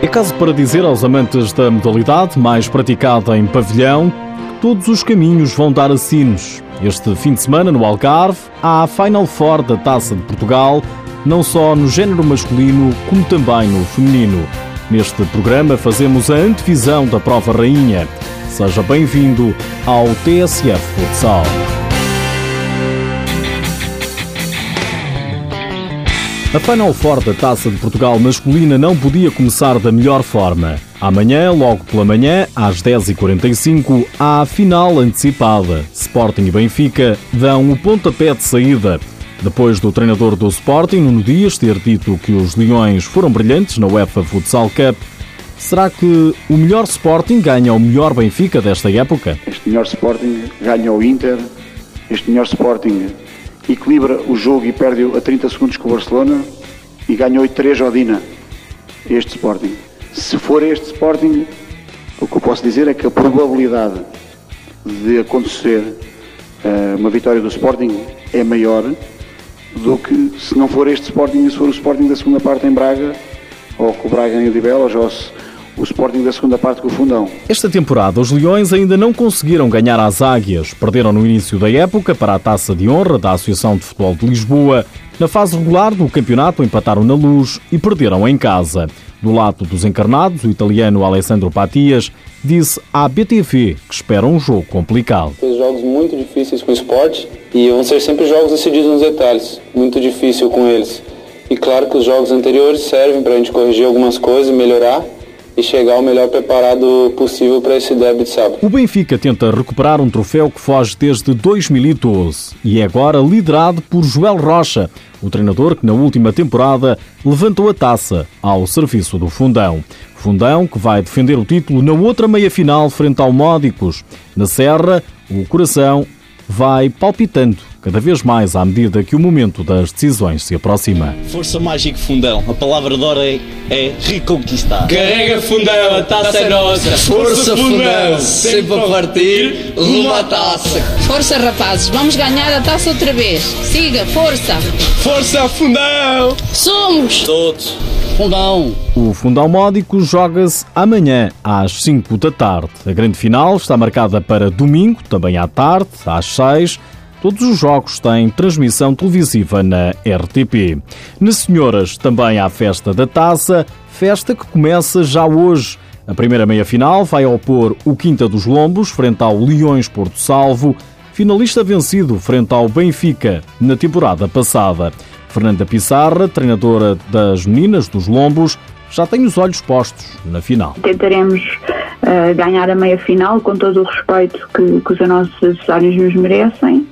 É caso para dizer aos amantes da modalidade mais praticada em pavilhão que todos os caminhos vão dar a. Este fim de semana, no Algarve, há a Final Four da Taça de Portugal, não só no género masculino, como também no feminino. Neste programa fazemos a antevisão da prova rainha. Seja bem-vindo ao TSF Futsal. A Final Four da Taça de Portugal masculina não podia começar da melhor forma. Amanhã, logo pela manhã, às 10h45, há a final antecipada. Sporting e Benfica dão o pontapé de saída. Depois do treinador do Sporting, Nuno Dias, ter dito que os Leões foram brilhantes na UEFA Futsal Cup, será que o melhor Sporting ganha o melhor Benfica desta época? Este melhor Sporting ganha o Inter, este melhor Sporting equilibra o jogo e perde a 30 segundos com o Barcelona e ganha 8-3 ao Dina. Este Sporting. Se for este Sporting, o que eu posso dizer é que a probabilidade de acontecer uh, uma vitória do Sporting é maior do que se não for este Sporting e se for o Sporting da segunda parte em Braga ou com o Braga em Odivelas ou se o Sporting da segunda parte com o Fundão. Esta temporada, os Leões ainda não conseguiram ganhar às Águias. Perderam no início da época para a Taça de Honra da Associação de Futebol de Lisboa. Na fase regular do campeonato, empataram na luz e perderam em casa. Do lado dos encarnados, o italiano Alessandro Patias disse à BTV que espera um jogo complicado. Os jogos muito difíceis com o esporte e vão ser sempre jogos decididos nos detalhes. Muito difícil com eles. E claro que os jogos anteriores servem para a gente corrigir algumas coisas e melhorar e chegar o melhor preparado possível para esse derby de sábado. O Benfica tenta recuperar um troféu que foge desde 2012 e é agora liderado por Joel Rocha, o treinador que na última temporada levantou a taça ao serviço do Fundão. Fundão que vai defender o título na outra meia-final frente ao Módicos. Na Serra, o coração vai palpitando cada vez mais à medida que o momento das decisões se aproxima. Força Mágico Fundão, a palavra de hora é, é reconquistar. Carrega Fundão, a taça é nossa. Força Fundão, sempre a partir, à taça. Força rapazes, vamos ganhar a taça outra vez. Siga, força. Força Fundão. Somos todos. Fundão. O Fundão Módico joga-se amanhã às 5 da tarde. A grande final está marcada para domingo, também à tarde, às 6 Todos os jogos têm transmissão televisiva na RTP. Nas Senhoras também há festa da taça, festa que começa já hoje. A primeira meia-final vai opor o Quinta dos Lombos frente ao Leões Porto Salvo, finalista vencido frente ao Benfica na temporada passada. Fernanda Pissarra, treinadora das meninas dos Lombos, já tem os olhos postos na final. Tentaremos uh, ganhar a meia-final com todo o respeito que, que os nossos adversários nos merecem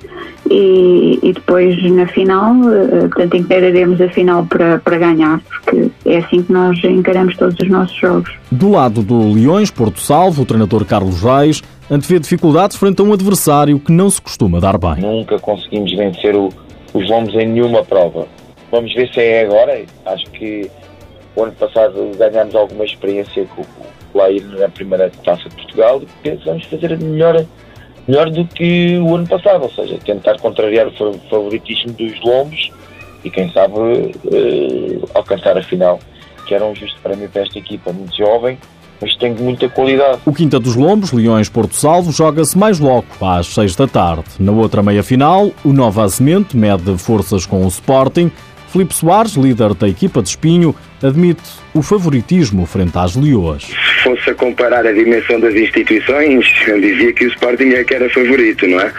e, e depois na final, uh, portanto, encararemos a final para, para ganhar, porque é assim que nós encaramos todos os nossos jogos. Do lado do Leões, Porto Salvo, o treinador Carlos Reis antevê dificuldades frente a um adversário que não se costuma dar bem. Nunca conseguimos vencer o, os lombos em nenhuma prova. Vamos ver se é agora. Acho que o ano passado ganhámos alguma experiência com o Lair na primeira taça de Portugal e pensamos fazer melhor melhor do que o ano passado, ou seja, tentar contrariar o favoritismo dos lombos e quem sabe uh, alcançar a final, que era um justo prémio para esta equipa muito jovem, mas tem muita qualidade. O Quinta dos Lombos, Leões Porto Salvo, joga-se mais logo, às 6 da tarde. Na outra meia-final, o Nova Semente mede forças com o Sporting. Filipe Soares, líder da equipa de Espinho, admite o favoritismo frente às Leoas. Se fosse a comparar a dimensão das instituições, eu dizia que o Sporting é que era favorito, não é?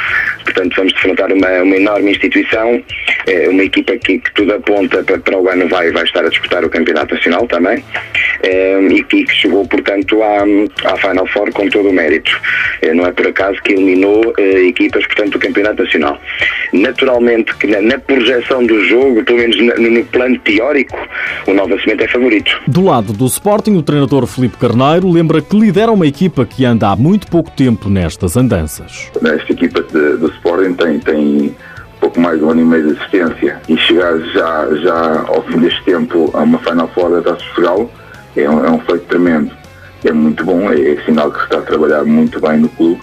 Portanto, vamos defrontar uma, uma enorme instituição, é, uma equipa que, que, tudo aponta para, para o ano vai, vai estar a disputar o Campeonato Nacional também, é, e que, que, chegou, portanto, à, à Final Four com todo o mérito. É, não é por acaso que eliminou é, equipas, portanto, do Campeonato Nacional. Naturalmente, que na, na projeção do jogo, pelo menos no, no plano teórico, o Nova Cimento é favorito. Do lado do Sporting, o treinador Felipe Carneiro lembra que lidera uma equipa que anda há muito pouco tempo nestas andanças. Esta equipa de, do Sporting tem, tem pouco mais de um ano e meio de existência e chegar já, já ao fim deste tempo a uma Final Four da Taça Portugal é um, é um feito tremendo. É muito bom, é, é sinal que está a trabalhar muito bem no clube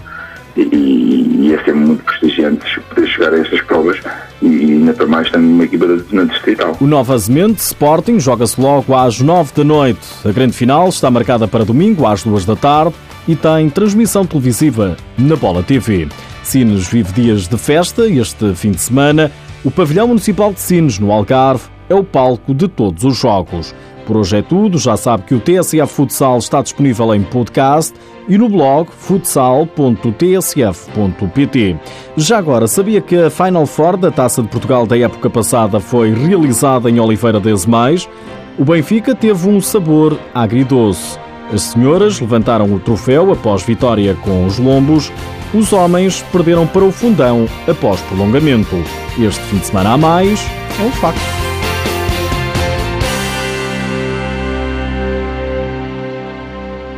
e, e é sempre muito prestigiante poder chegar a estas provas e ainda para mais estando numa equipa na distrital. O Nova Semente Sporting joga-se logo às 9 da noite. A grande final está marcada para domingo às 2 da tarde e tem transmissão televisiva na Bola TV. Sines vive dias de festa este fim de semana. O Pavilhão Municipal de Sines, no Algarve, é o palco de todos os jogos. Por hoje é tudo. Já sabe que o TSF Futsal está disponível em podcast e no blog futsal.tsf.pt. Já agora, sabia que a Final Four da Taça de Portugal da época passada foi realizada em Oliveira das Mães? O Benfica teve um sabor agridoce. As senhoras levantaram o troféu após vitória com os lombos. Os homens perderam para o fundão após prolongamento. Este fim de semana a mais é um facto.